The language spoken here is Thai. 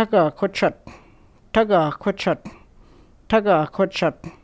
Taga Kotchat, Taga Kotchat, Taga Kotchat.